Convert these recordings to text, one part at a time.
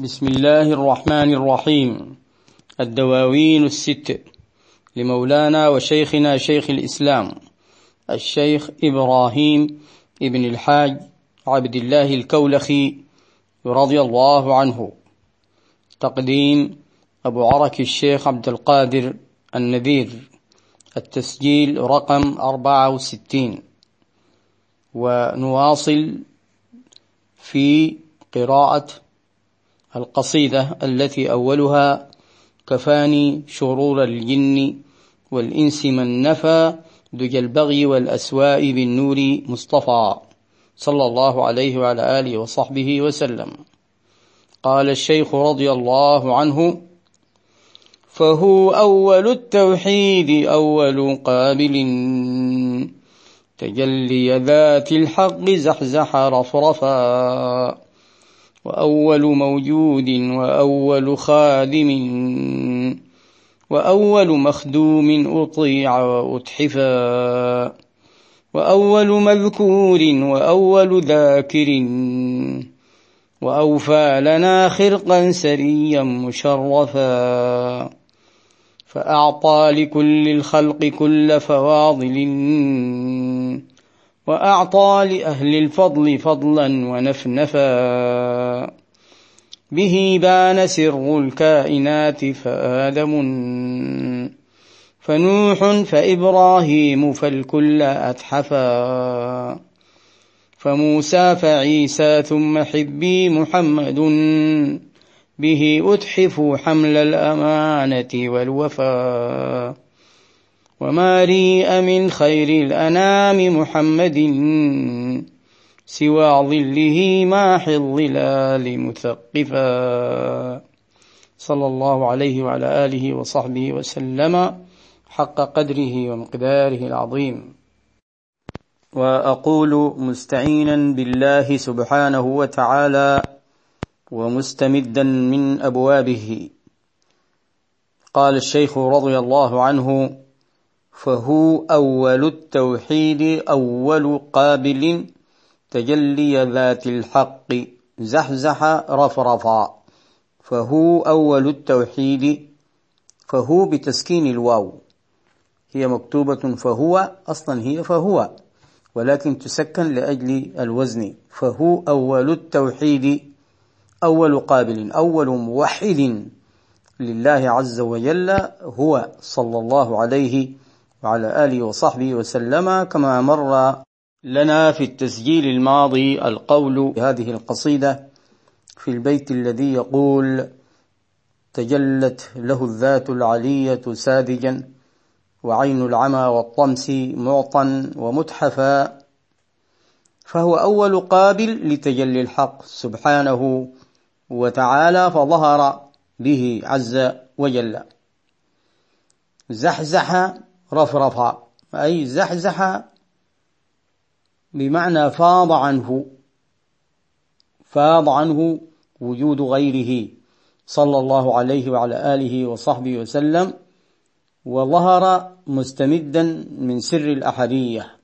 بسم الله الرحمن الرحيم. الدواوين الست لمولانا وشيخنا شيخ الإسلام الشيخ إبراهيم ابن الحاج عبد الله الكولخي رضي الله عنه. تقديم أبو عرك الشيخ عبد القادر النذير. التسجيل رقم أربعة وستين. ونواصل في قراءة القصيدة التي أولها كفاني شرور الجن والإنس من نفى دجى البغي والأسواء بالنور مصطفى. صلى الله عليه وعلى آله وصحبه وسلم. قال الشيخ رضي الله عنه فهو أول التوحيد أول قابل. تجلي ذات الحق زحزح رفرفا. وأول موجود وأول خادم وأول مخدوم أطيع وأتحفا وأول مذكور وأول ذاكر وأوفى لنا خرقا سريا مشرفا فأعطى لكل الخلق كل فواضل وأعطى لأهل الفضل فضلا ونفنفا. به بان سر الكائنات فآدم. فنوح فإبراهيم فالكل أتحفا. فموسى فعيسى ثم حبي محمد. به أتحف حمل الأمانة والوفا. وما ريء من خير الأنام محمد سوى ظله ماح الظلال مثقفا صلى الله عليه وعلى آله وصحبه وسلم حق قدره ومقداره العظيم. وأقول مستعينا بالله سبحانه وتعالى ومستمدا من أبوابه. قال الشيخ رضي الله عنه فهو أول التوحيد أول قابل تجلي ذات الحق زحزح رفرفا. فهو أول التوحيد فهو بتسكين الواو. هي مكتوبة فهو أصلا هي فهو ولكن تسكن لأجل الوزن. فهو أول التوحيد أول قابل أول موحد لله عز وجل هو صلى الله عليه وعلى آله وصحبه وسلم كما مر لنا في التسجيل الماضي القول بهذه القصيدة في البيت الذي يقول تجلت له الذات العلية ساذجا وعين العمى والطمس معطا ومتحفا فهو أول قابل لتجلي الحق سبحانه وتعالى فظهر به عز وجل. زحزح رفرفا أي زحزح بمعنى فاض عنه. فاض عنه وجود غيره. صلى الله عليه وعلى آله وصحبه وسلم. وظهر مستمدا من سر الأحدية.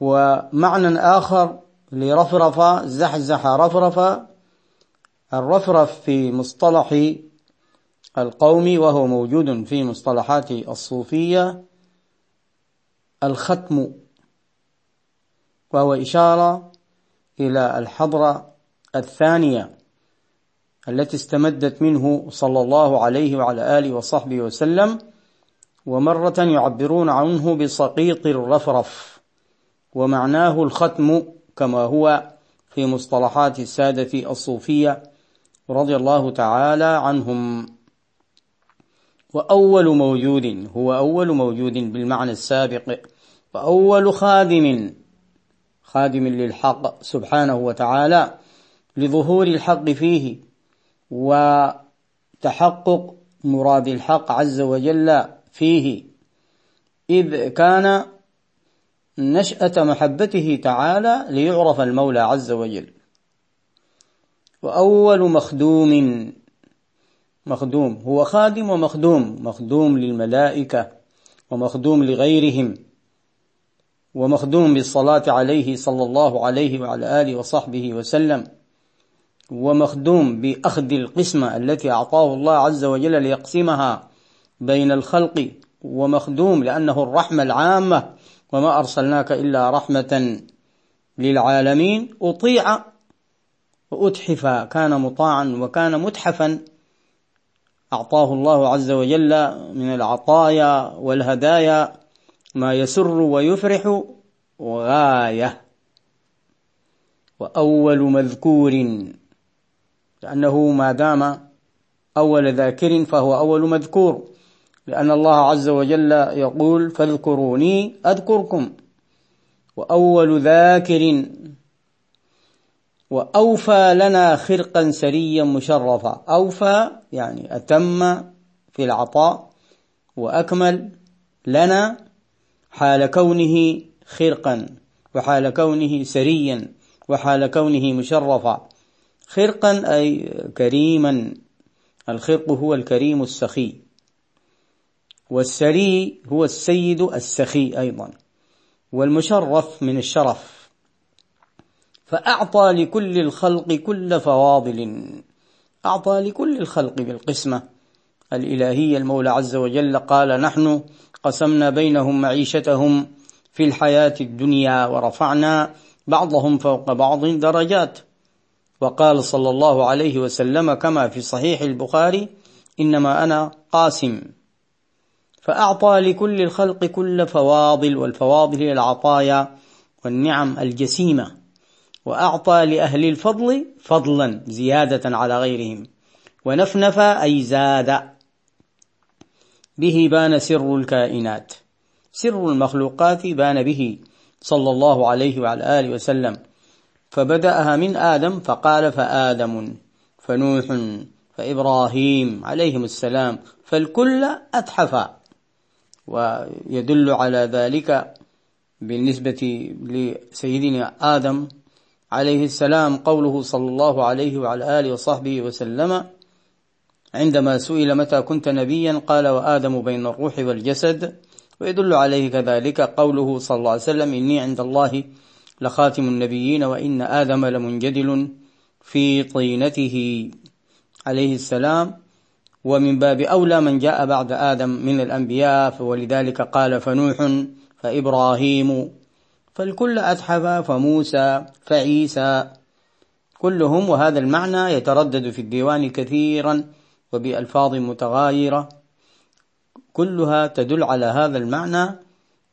ومعنى آخر لرفرف زحزح رفرف الرفرف في مصطلح القوم وهو موجود في مصطلحات الصوفية. الختم وهو إشارة إلى الحضرة الثانية التي استمدت منه صلى الله عليه وعلى آله وصحبه وسلم ومرة يعبرون عنه بسقيط الرفرف ومعناه الختم كما هو في مصطلحات السادة الصوفية رضي الله تعالى عنهم. وأول موجود هو أول موجود بالمعنى السابق وأول خادم خادم للحق سبحانه وتعالى لظهور الحق فيه وتحقق مراد الحق عز وجل فيه. إذ كان نشأة محبته تعالى ليعرف المولى عز وجل. وأول مخدوم مخدوم. هو خادم ومخدوم. مخدوم للملائكة ومخدوم لغيرهم ومخدوم بالصلاة عليه صلى الله عليه وعلى آله وصحبه وسلم ومخدوم بأخذ القسمة التي أعطاه الله عز وجل ليقسمها بين الخلق ومخدوم لأنه الرحمة العامة وما أرسلناك إلا رحمة للعالمين. أطيع وأتحف. كان مطاعا وكان متحفا. أعطاه الله عز وجل من العطايا والهدايا ما يسر ويفرح غاية وأول مذكور لأنه ما دام أول ذاكر فهو أول مذكور لأن الله عز وجل يقول فاذكروني أذكركم. وأول ذاكر وأوفى لنا خرقا سريا مشرفا. أوفى يعني أتم في العطاء وأكمل لنا حال كونه خرقا وحال كونه سريا وحال كونه مشرفا. خرقا أي كريما. الخرق هو الكريم السخي والسري هو السيد السخي أيضا. والمشرف من الشرف. فأعطى لكل الخلق كل فواضل. أعطى لكل الخلق بالقسمة. الإلهية المولى عز وجل قال نحن قسمنا بينهم معيشتهم في الحياة الدنيا ورفعنا بعضهم فوق بعض درجات. وقال صلى الله عليه وسلم كما في صحيح البخاري إنما أنا قاسم. فأعطى لكل الخلق كل فواضل والفواضل هي العطايا والنعم الجسيمة. وأعطى لأهل الفضل فضلا زيادة على غيرهم. ونفنف أي زاد به بان سر الكائنات. سر المخلوقات بان به صلى الله عليه وعلى آله وسلم. فبدأها من آدم فقال فآدم فنوح فإبراهيم عليهم السلام فالكل أتحف. ويدل على ذلك بالنسبة لسيدنا آدم عليه السلام قوله صلى الله عليه وعلى آله وصحبه وسلم عندما سئل متى كنت نبيا قال وآدم بين الروح والجسد ويدل عليه كذلك قوله صلى الله عليه وسلم إني عند الله لخاتم النبيين وإن آدم لمنجدل في طينته. عليه السلام ومن باب أولى من جاء بعد آدم من الأنبياء ولذلك قال فنوح فإبراهيم فالكل أتحف فموسى فعيسى كلهم. وهذا المعنى يتردد في الديوان كثيرا وبألفاظ متغايرة. كلها تدل على هذا المعنى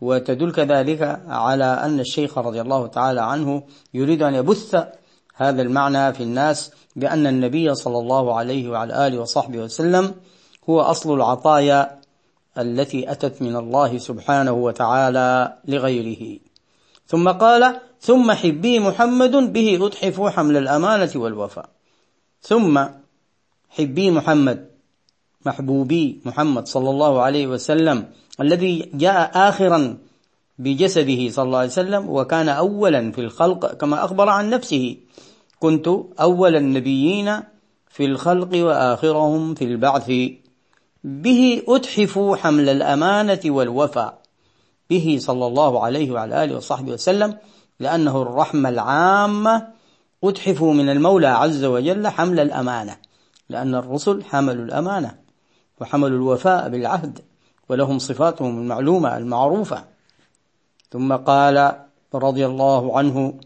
وتدل كذلك على أن الشيخ رضي الله تعالى عنه يريد أن يبث هذا المعنى في الناس بأن النبي صلى الله عليه وعلى آله وصحبه وسلم هو أصل العطايا التي أتت من الله سبحانه وتعالى لغيره. ثم قال ثم حبي محمد به أتحف حمل الأمانة والوفاء. ثم حبي محمد محبوبي محمد صلى الله عليه وسلم الذي جاء آخرا بجسده صلى الله عليه وسلم وكان أولا في الخلق كما أخبر عن نفسه. كنت أول النبيين في الخلق وآخرهم في البعث. به أتحف حمل الأمانة والوفاء. به صلى الله عليه وعلى آله وصحبه وسلم لأنه الرحمة العامة أتحف من المولى عز وجل حمل الأمانة لأن الرسل حملوا الأمانة وحملوا الوفاء بالعهد ولهم صفاتهم المعلومة المعروفة. ثم قال رضي الله عنه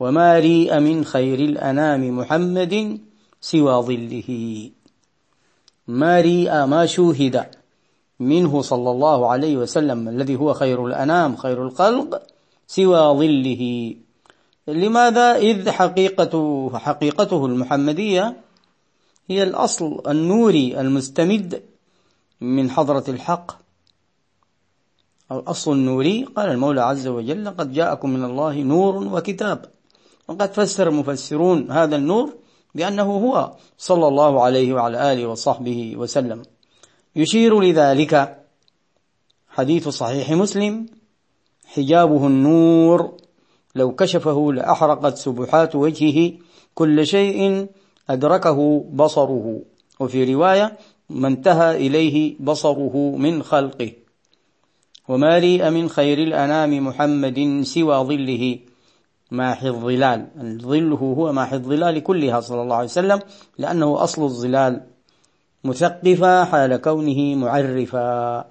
وما ريء من خير الأنام محمد سوى ظله. ما ريء ما شوهد منه صلى الله عليه وسلم الذي هو خير الأنام خير الخلق سوى ظله. لماذا؟ إذ حقيقته حقيقته المحمدية هي الأصل النوري المستمد من حضرة الحق. الأصل النوري قال المولى عز وجل قد جاءكم من الله نور وكتاب. وقد فسر المفسرون هذا النور بأنه هو صلى الله عليه وعلى آله وصحبه وسلم. يشير لذلك حديث صحيح مسلم حجابه النور لو كشفه لأحرقت سبحات وجهه كل شيء أدركه بصره. وفي رواية ما انتهى إليه بصره من خلقه. وما ريء من خير الأنام محمد سوى ظله. ماحي الظلال ظله هو ماحي الظلال كلها صلى الله عليه وسلم لأنه أصل الظلال. مثقفا حال كونه معرفا.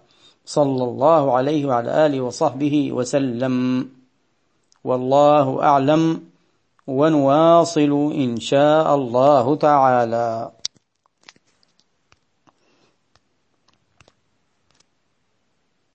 صلى الله عليه وعلى آله وصحبه وسلم. والله أعلم ونواصل إن شاء الله تعالى.